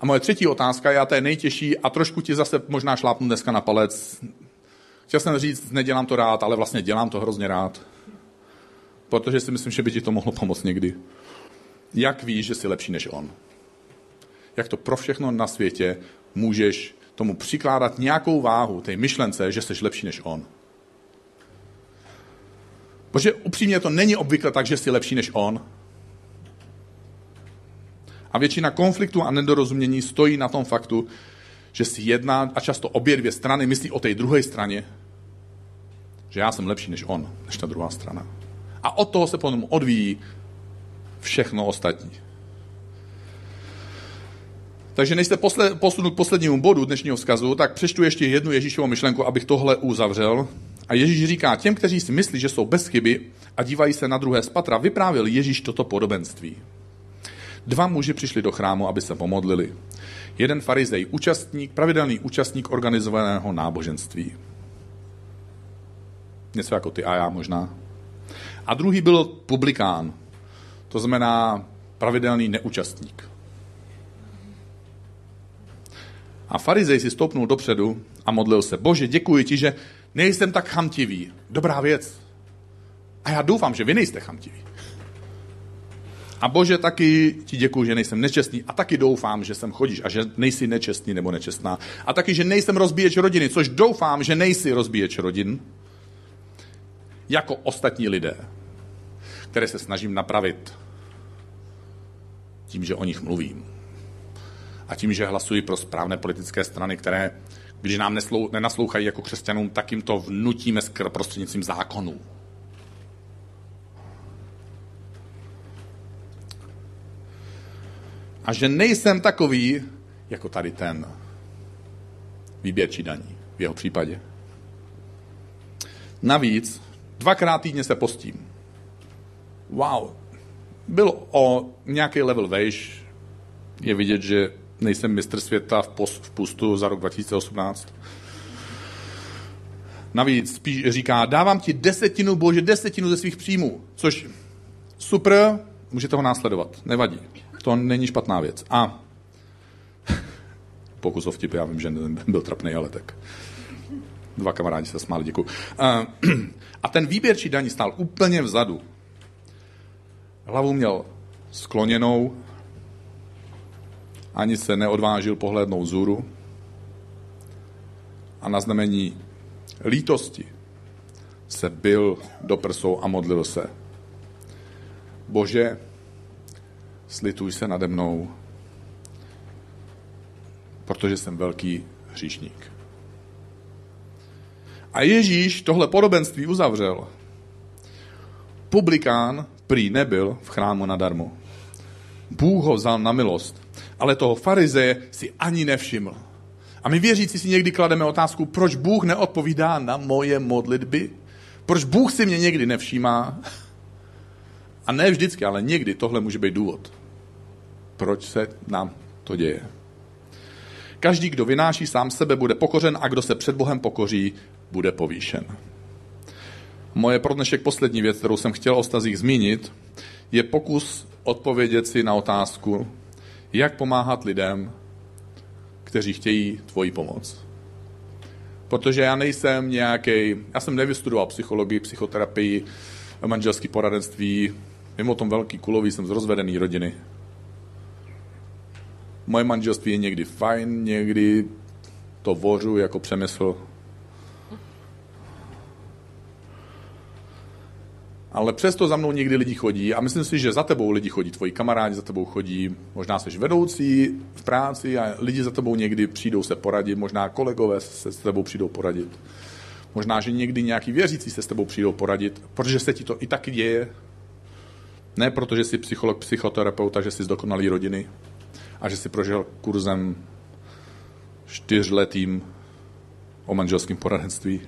A moje třetí otázka a to je nejtěžší, a trošku ti zase možná šlápnu dneska na palec. Chtěl jsem říct, nedělám to rád, ale vlastně dělám to hrozně rád protože si myslím, že by ti to mohlo pomoct někdy. Jak víš, že jsi lepší než on? Jak to pro všechno na světě můžeš tomu přikládat nějakou váhu, té myšlence, že jsi lepší než on? Protože upřímně to není obvykle tak, že jsi lepší než on. A většina konfliktů a nedorozumění stojí na tom faktu, že si jedna a často obě dvě strany myslí o té druhé straně, že já jsem lepší než on, než ta druhá strana. A od toho se potom odvíjí všechno ostatní. Takže než se posunu k poslednímu bodu dnešního vzkazu, tak přečtu ještě jednu Ježíšovu myšlenku, abych tohle uzavřel. A Ježíš říká, těm, kteří si myslí, že jsou bez chyby a dívají se na druhé spatra, vyprávěl Ježíš toto podobenství. Dva muži přišli do chrámu, aby se pomodlili. Jeden farizej, účastník, pravidelný účastník organizovaného náboženství. Něco jako ty a já možná. A druhý byl publikán, to znamená pravidelný neúčastník. A farizej si stoupnul dopředu a modlil se. Bože, děkuji ti, že nejsem tak chamtivý. Dobrá věc. A já doufám, že vy nejste chamtiví. A Bože, taky ti děkuji, že nejsem nečestný a taky doufám, že sem chodíš a že nejsi nečestný nebo nečestná. A taky, že nejsem rozbíječ rodiny, což doufám, že nejsi rozbíječ rodin, jako ostatní lidé, které se snažím napravit tím, že o nich mluvím. A tím, že hlasuji pro správné politické strany, které, když nám neslou, nenaslouchají jako křesťanům, tak jim to vnutíme prostřednictvím zákonů. A že nejsem takový, jako tady ten výběrčí daní v jeho případě. Navíc dvakrát týdně se postím. Wow. Byl o nějaký level vejš. Je vidět, že nejsem mistr světa v, post, v pustu za rok 2018. Navíc spíš říká, dávám ti desetinu, bože, desetinu ze svých příjmů, což super, můžete ho následovat, nevadí. To není špatná věc. A pokus o vtip, já vím, že byl trapný, ale tak. Dva kamarádi se smáli, děkuji. A ten výběrčí daní stál úplně vzadu. Hlavu měl skloněnou, ani se neodvážil pohlednout zůru a na znamení lítosti se byl do prsou a modlil se. Bože, slituj se nade mnou, protože jsem velký hříšník. A Ježíš tohle podobenství uzavřel. Publikán prý nebyl v chrámu nadarmo. Bůh ho vzal na milost, ale toho farizeje si ani nevšiml. A my věřící si někdy klademe otázku, proč Bůh neodpovídá na moje modlitby? Proč Bůh si mě někdy nevšímá? A ne vždycky, ale někdy tohle může být důvod. Proč se nám to děje? Každý, kdo vynáší sám sebe, bude pokořen a kdo se před Bohem pokoří, bude povýšen. Moje pro dnešek poslední věc, kterou jsem chtěl o stazích zmínit, je pokus odpovědět si na otázku, jak pomáhat lidem, kteří chtějí tvoji pomoc. Protože já nejsem nějaký, já jsem nevystudoval psychologii, psychoterapii, manželské poradenství, mimo tom velký kulový jsem z rozvedený rodiny. Moje manželství je někdy fajn, někdy to vořu jako přemysl ale přesto za mnou někdy lidi chodí a myslím si, že za tebou lidi chodí, tvoji kamarádi za tebou chodí, možná jsi vedoucí v práci a lidi za tebou někdy přijdou se poradit, možná kolegové se s tebou přijdou poradit. Možná, že někdy nějaký věřící se s tebou přijdou poradit, protože se ti to i taky děje. Ne proto, že jsi psycholog, psychoterapeut a že jsi z dokonalý rodiny a že jsi prožil kurzem čtyřletým o manželském poradenství,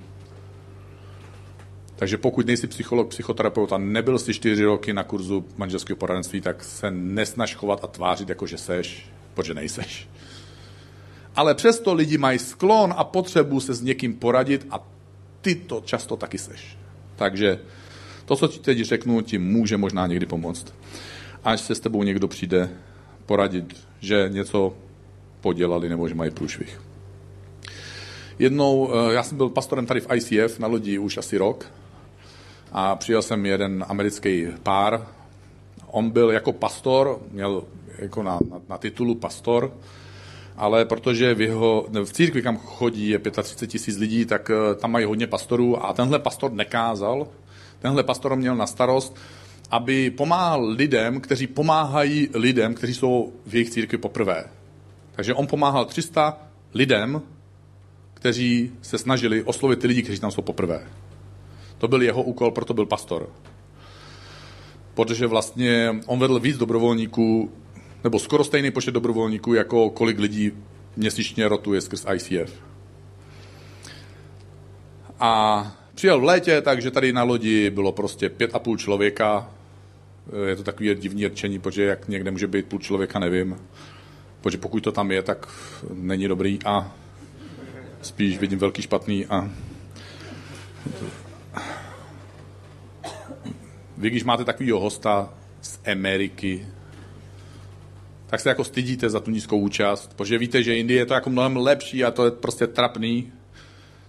takže pokud nejsi psycholog, psychoterapeut a nebyl jsi čtyři roky na kurzu manželského poradenství, tak se nesnaž chovat a tvářit, jako že seš, protože nejseš. Ale přesto lidi mají sklon a potřebu se s někým poradit a ty to často taky seš. Takže to, co ti teď řeknu, ti může možná někdy pomoct. Až se s tebou někdo přijde poradit, že něco podělali nebo že mají průšvih. Jednou, eh, já jsem byl pastorem tady v ICF na lodi už asi rok a přijel jsem jeden americký pár. On byl jako pastor, měl jako na, na, na titulu pastor, ale protože v, jeho, v církvi, kam chodí, je 35 tisíc lidí, tak eh, tam mají hodně pastorů a tenhle pastor nekázal. Tenhle pastor měl na starost, aby pomáhal lidem, kteří pomáhají lidem, kteří jsou v jejich církvi poprvé. Takže on pomáhal 300 lidem, kteří se snažili oslovit ty lidi, kteří tam jsou poprvé. To byl jeho úkol, proto byl pastor. Protože vlastně on vedl víc dobrovolníků, nebo skoro stejný počet dobrovolníků, jako kolik lidí měsíčně rotuje skrz ICF. A přijel v létě, takže tady na lodi bylo prostě pět a půl člověka. Je to takový divný rčení, protože jak někde může být půl člověka, nevím. Protože pokud to tam je, tak není dobrý a spíš vidím velký špatný a vy, když máte takového hosta z Ameriky, tak se jako stydíte za tu nízkou účast, protože víte, že Indie je to jako mnohem lepší a to je prostě trapný.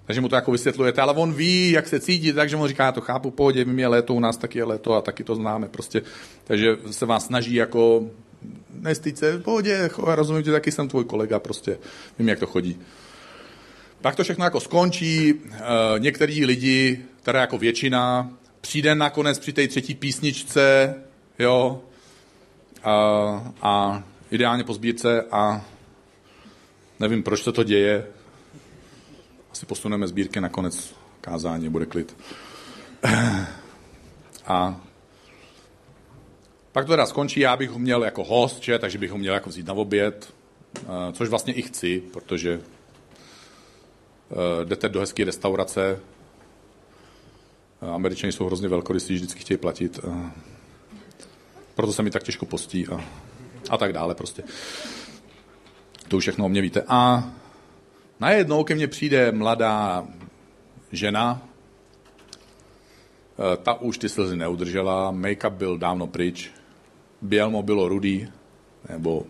Takže mu to jako vysvětlujete, ale on ví, jak se cítí, takže mu říká, já to chápu, pohodě, my je léto, u nás taky je léto a taky to známe prostě. Takže se vás snaží jako nestýď se, pohodě, rozumím tě, taky jsem tvůj kolega, prostě vím, jak to chodí. Pak to všechno jako skončí, eh, některý lidi, teda jako většina, přijde nakonec při té třetí písničce, jo, a, a ideálně po sbírce a nevím, proč se to děje. Asi posuneme sbírky na konec kázání, bude klid. A pak to teda skončí, já bych ho měl jako host, že? takže bych ho měl jako vzít na oběd, což vlastně i chci, protože uh, jdete do hezké restaurace, Američani jsou hrozně velkorysí, vždycky chtějí platit. Proto se mi tak těžko postí a, a tak dále prostě. To už všechno o mě víte. A najednou ke mně přijde mladá žena, e, ta už ty slzy neudržela, make-up byl dávno pryč, bělmo bylo rudý, nebo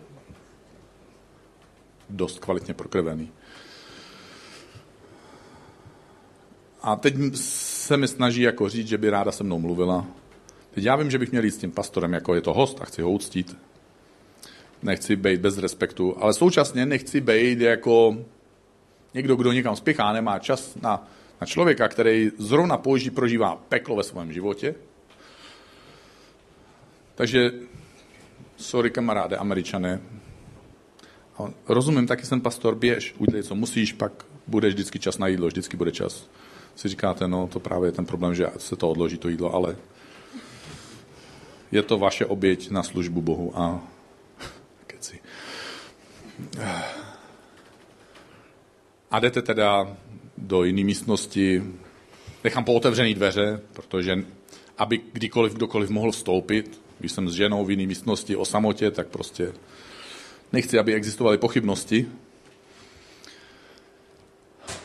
dost kvalitně prokrvený. A teď se mi snaží jako říct, že by ráda se mnou mluvila. Teď já vím, že bych měl jít s tím pastorem, jako je to host a chci ho uctít. Nechci být bez respektu, ale současně nechci být jako někdo, kdo někam spěchá, nemá čas na, na člověka, který zrovna použí, prožívá peklo ve svém životě. Takže, sorry kamaráde, američané, rozumím, taky jsem pastor, běž, udělej, co musíš, pak bude vždycky čas na jídlo, vždycky bude čas si říkáte, no to právě je ten problém, že se to odloží, to jídlo, ale je to vaše oběť na službu Bohu a keci. A jdete teda do jiné místnosti, nechám pootevřený dveře, protože aby kdykoliv kdokoliv mohl vstoupit, když jsem s ženou v jiné místnosti o samotě, tak prostě nechci, aby existovaly pochybnosti.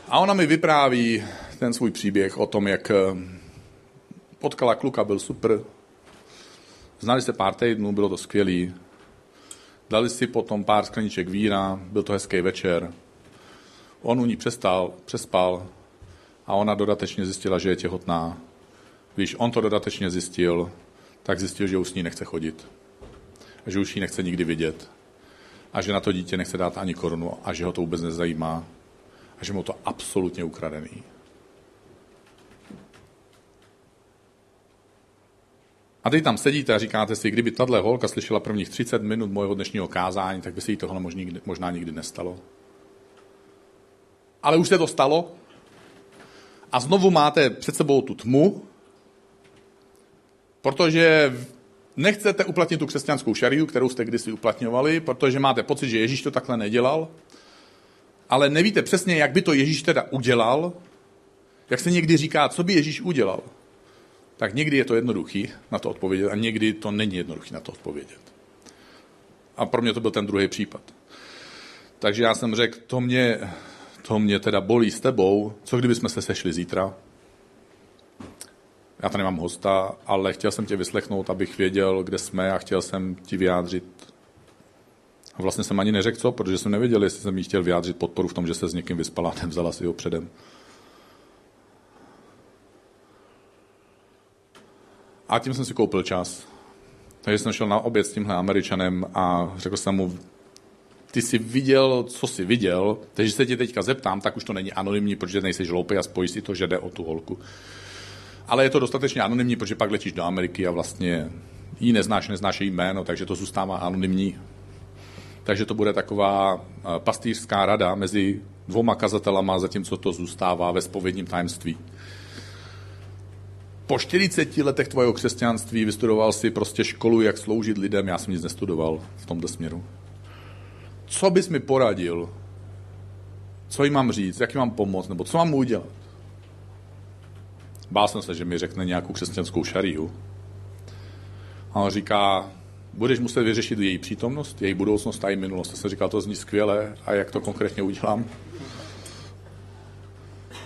A ona mi vypráví ten svůj příběh o tom, jak eh, potkala kluka, byl super. Znali se pár týdnů, bylo to skvělý. Dali si potom pár skleniček vína, byl to hezký večer. On u ní přestal, přespal a ona dodatečně zjistila, že je těhotná. Když on to dodatečně zjistil, tak zjistil, že už s ní nechce chodit. A že už ji nechce nikdy vidět. A že na to dítě nechce dát ani korunu a že ho to vůbec nezajímá. A že mu to absolutně ukradený. A teď tam sedíte a říkáte si, kdyby tahle holka slyšela prvních 30 minut mojeho dnešního kázání, tak by se jí tohle možná nikdy, možná nikdy nestalo. Ale už se to stalo. A znovu máte před sebou tu tmu, protože nechcete uplatnit tu křesťanskou šariu, kterou jste kdysi uplatňovali, protože máte pocit, že Ježíš to takhle nedělal, ale nevíte přesně, jak by to Ježíš teda udělal, jak se někdy říká, co by Ježíš udělal tak někdy je to jednoduchý na to odpovědět a někdy to není jednoduchý na to odpovědět. A pro mě to byl ten druhý případ. Takže já jsem řekl, to mě, to mě teda bolí s tebou, co kdyby jsme se sešli zítra? Já tady nemám hosta, ale chtěl jsem tě vyslechnout, abych věděl, kde jsme a chtěl jsem ti vyjádřit. A vlastně jsem ani neřekl co, protože jsem nevěděl, jestli jsem jí chtěl vyjádřit podporu v tom, že se s někým vyspala, nevzala si ho předem. A tím jsem si koupil čas. Takže jsem šel na oběd s tímhle Američanem a řekl jsem mu, ty jsi viděl, co jsi viděl, takže se tě teďka zeptám, tak už to není anonymní, protože nejsi žloupý a spojíš si to, že jde o tu holku. Ale je to dostatečně anonymní, protože pak letíš do Ameriky a vlastně jí neznáš, neznáš její jméno, takže to zůstává anonymní. Takže to bude taková eh, pastýřská rada mezi dvoma kazatelama, zatímco to zůstává ve spovědním tajemství po 40 letech tvojeho křesťanství vystudoval si prostě školu, jak sloužit lidem. Já jsem nic nestudoval v tomto směru. Co bys mi poradil? Co jim mám říct? Jak jim mám pomoct? Nebo co mám udělat? Bál jsem se, že mi řekne nějakou křesťanskou šariu. A on říká, budeš muset vyřešit její přítomnost, její budoucnost a její minulost. Já jsem říkal, to zní skvěle a jak to konkrétně udělám.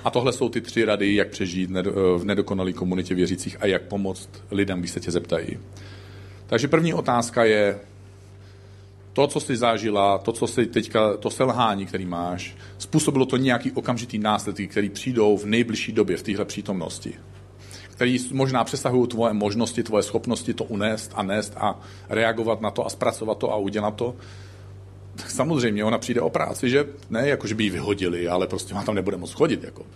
A tohle jsou ty tři rady, jak přežít v nedokonalé komunitě věřících a jak pomoct lidem, když se tě zeptají. Takže první otázka je, to, co jsi zažila, to, co jsi teďka, to selhání, který máš, způsobilo to nějaký okamžitý následky, který přijdou v nejbližší době, v téhle přítomnosti. Který možná přesahují tvoje možnosti, tvoje schopnosti to unést a nést a reagovat na to a zpracovat to a udělat to. Tak samozřejmě ona přijde o práci, že ne jako, že by ji vyhodili, ale prostě ona tam nebude moc chodit. Jako.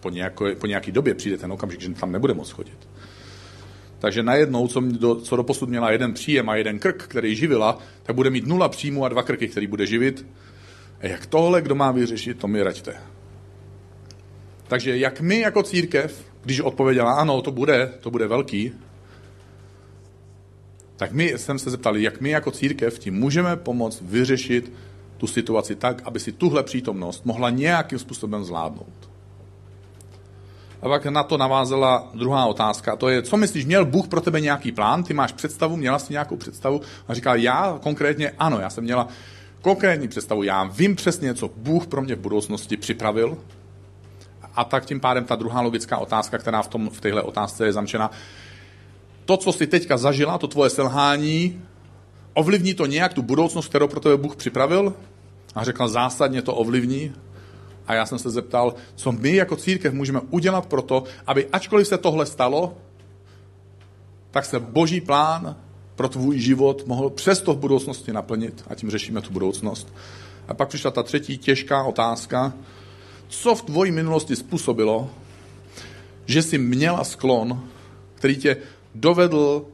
Po, nějaké, po nějaký době přijde ten okamžik, že tam nebude moc chodit. Takže najednou, co, do, co do posud měla jeden příjem a jeden krk, který živila, tak bude mít nula příjmu a dva krky, který bude živit. A jak tohle, kdo má vyřešit, to mi raďte. Takže jak my jako církev, když odpověděla, ano, to bude, to bude velký, tak my jsem se zeptali, jak my jako církev tím můžeme pomoct vyřešit tu situaci tak, aby si tuhle přítomnost mohla nějakým způsobem zvládnout. A pak na to navázela druhá otázka, to je, co myslíš, měl Bůh pro tebe nějaký plán, ty máš představu, měla jsi nějakou představu? A říkal, já konkrétně ano, já jsem měla konkrétní představu, já vím přesně, co Bůh pro mě v budoucnosti připravil. A tak tím pádem ta druhá logická otázka, která v, tom, v téhle otázce je zamčena, to, co jsi teďka zažila, to tvoje selhání, ovlivní to nějak tu budoucnost, kterou pro tebe Bůh připravil? A řekl, zásadně to ovlivní. A já jsem se zeptal, co my jako církev můžeme udělat pro to, aby ačkoliv se tohle stalo, tak se boží plán pro tvůj život mohl přesto v budoucnosti naplnit a tím řešíme tu budoucnost. A pak přišla ta třetí těžká otázka, co v tvojí minulosti způsobilo, že jsi měla sklon, který tě dovedl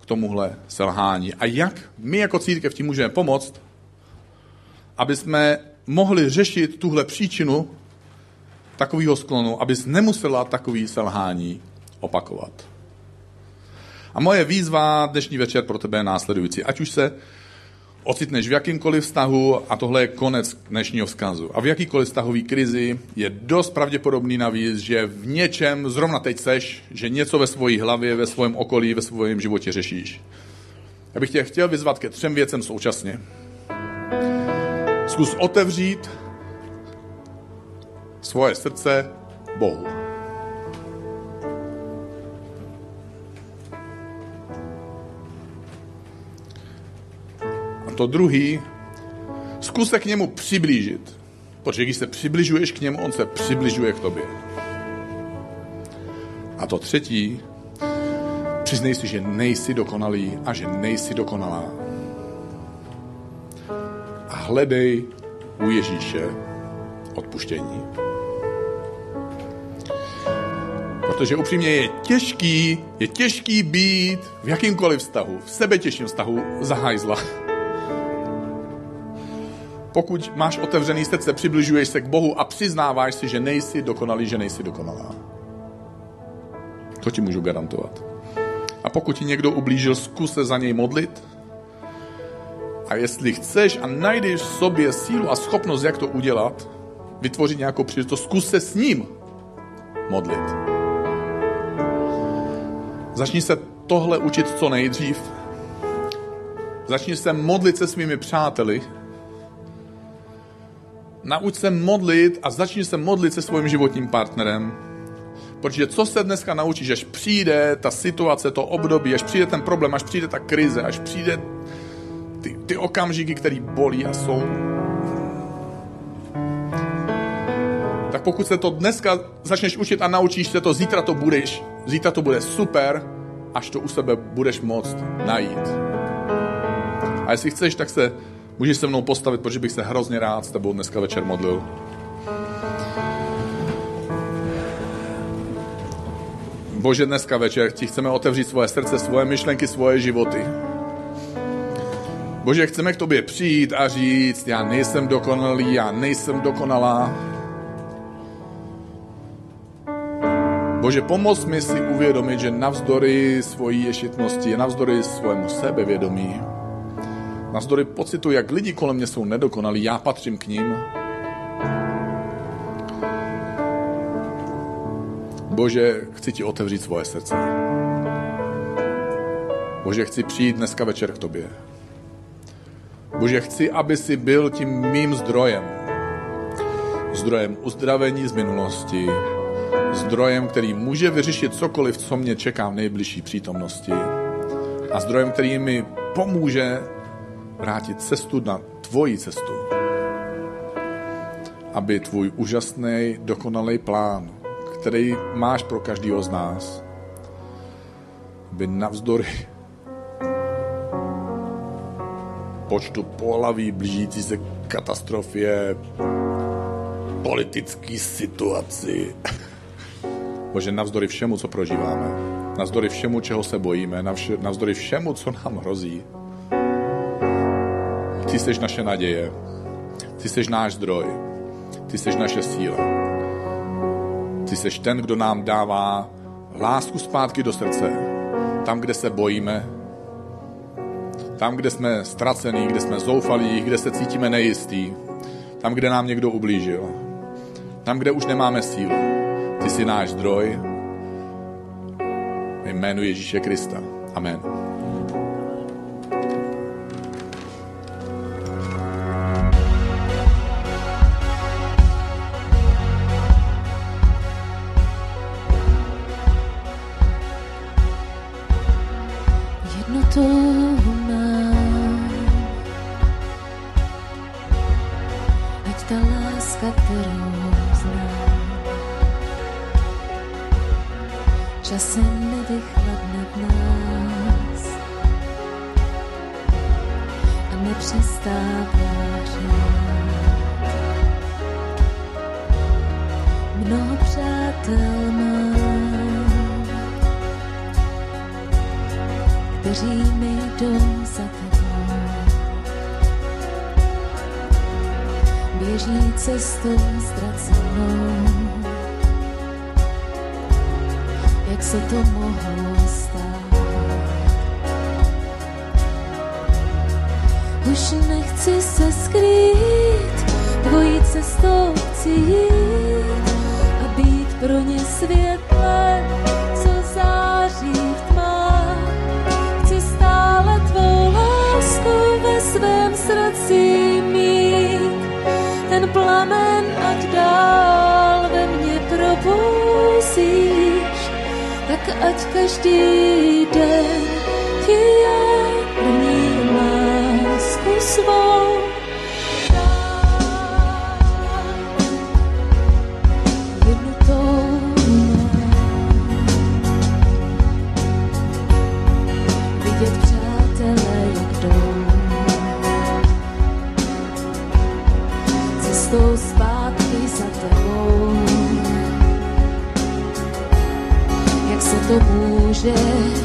k tomuhle selhání. A jak my jako církev tím můžeme pomoct, aby jsme mohli řešit tuhle příčinu takového sklonu, abys nemusela takový selhání opakovat. A moje výzva dnešní večer pro tebe je následující. Ať už se ocitneš v jakýmkoliv vztahu, a tohle je konec dnešního vzkazu, a v jakýkoliv vztahový krizi je dost pravděpodobný navíc, že v něčem zrovna teď seš, že něco ve své hlavě, ve svém okolí, ve svém životě řešíš. Já bych tě chtěl vyzvat ke třem věcem současně. Zkus otevřít svoje srdce Bohu. To druhý, zkus se k němu přiblížit. Protože když se přibližuješ k němu, on se přibližuje k tobě. A to třetí, přiznej si, že nejsi dokonalý a že nejsi dokonalá hledej u Ježíše odpuštění. Protože upřímně je těžký, je těžký být v jakýmkoliv vztahu, v sebetěžším vztahu zahajzla. Pokud máš otevřený srdce, přibližuješ se k Bohu a přiznáváš si, že nejsi dokonalý, že nejsi dokonalá. To ti můžu garantovat. A pokud ti někdo ublížil, zkus se za něj modlit, a jestli chceš a najdeš v sobě sílu a schopnost, jak to udělat, vytvořit nějakou příležitost, zkus se s ním modlit. Začni se tohle učit co nejdřív. Začni se modlit se svými přáteli. Nauč se modlit a začni se modlit se svým životním partnerem. Protože co se dneska naučíš, až přijde ta situace, to období, až přijde ten problém, až přijde ta krize, až přijde ty, ty okamžiky, které bolí a jsou. Tak pokud se to dneska začneš učit a naučíš se to, zítra to budeš, zítra to bude super, až to u sebe budeš moct najít. A jestli chceš, tak se můžeš se mnou postavit, protože bych se hrozně rád s tebou dneska večer modlil. Bože, dneska večer ti chceme otevřít svoje srdce, svoje myšlenky, svoje životy. Bože, chceme k tobě přijít a říct, já nejsem dokonalý, já nejsem dokonalá. Bože, pomoz mi si uvědomit, že navzdory svojí ješitnosti, navzdory svému sebevědomí, navzdory pocitu, jak lidi kolem mě jsou nedokonalí, já patřím k ním. Bože, chci ti otevřít svoje srdce. Bože, chci přijít dneska večer k tobě. Bože, chci, aby si byl tím mým zdrojem. Zdrojem uzdravení z minulosti, zdrojem, který může vyřešit cokoliv, co mě čeká v nejbližší přítomnosti a zdrojem, který mi pomůže vrátit cestu na tvoji cestu. Aby tvůj úžasný, dokonalý plán, který máš pro každého z nás, by navzdory počtu pohlaví blížící se katastrofě, politické situaci, Bože, navzdory všemu, co prožíváme, navzdory všemu, čeho se bojíme, navzdory všemu, co nám hrozí, ty jsi naše naděje, ty jsi náš zdroj, ty jsi naše síla. Ty jsi ten, kdo nám dává lásku zpátky do srdce, tam, kde se bojíme, tam, kde jsme ztracení, kde jsme zoufalí, kde se cítíme nejistý, tam, kde nám někdo ublížil, tam, kde už nemáme sílu. Ty jsi náš zdroj. Jménu Ježíše Krista. Amen. kteří mi jdou za tebou. Běží cestou ztracenou, jak se to mohlo stát. Už nechci se skrýt, tvojí cestou chci jít a být pro ně světlem. plamen, ať dál ve mně probouzíš, tak ať každý den ti já 些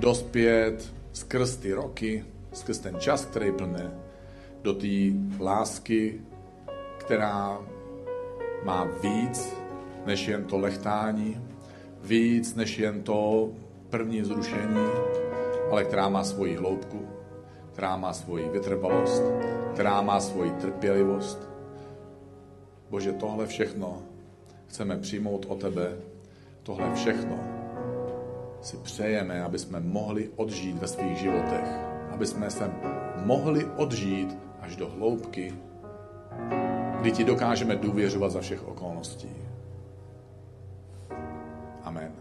dospět skrz ty roky, skrz ten čas, který plne, do té lásky, která má víc než jen to lechtání, víc než jen to první zrušení, ale která má svoji hloubku, která má svoji vytrvalost, která má svoji trpělivost. Bože, tohle všechno chceme přijmout o tebe, tohle všechno si přejeme, aby jsme mohli odžít ve svých životech, aby jsme se mohli odžít až do hloubky, kdy ti dokážeme důvěřovat za všech okolností. Amen.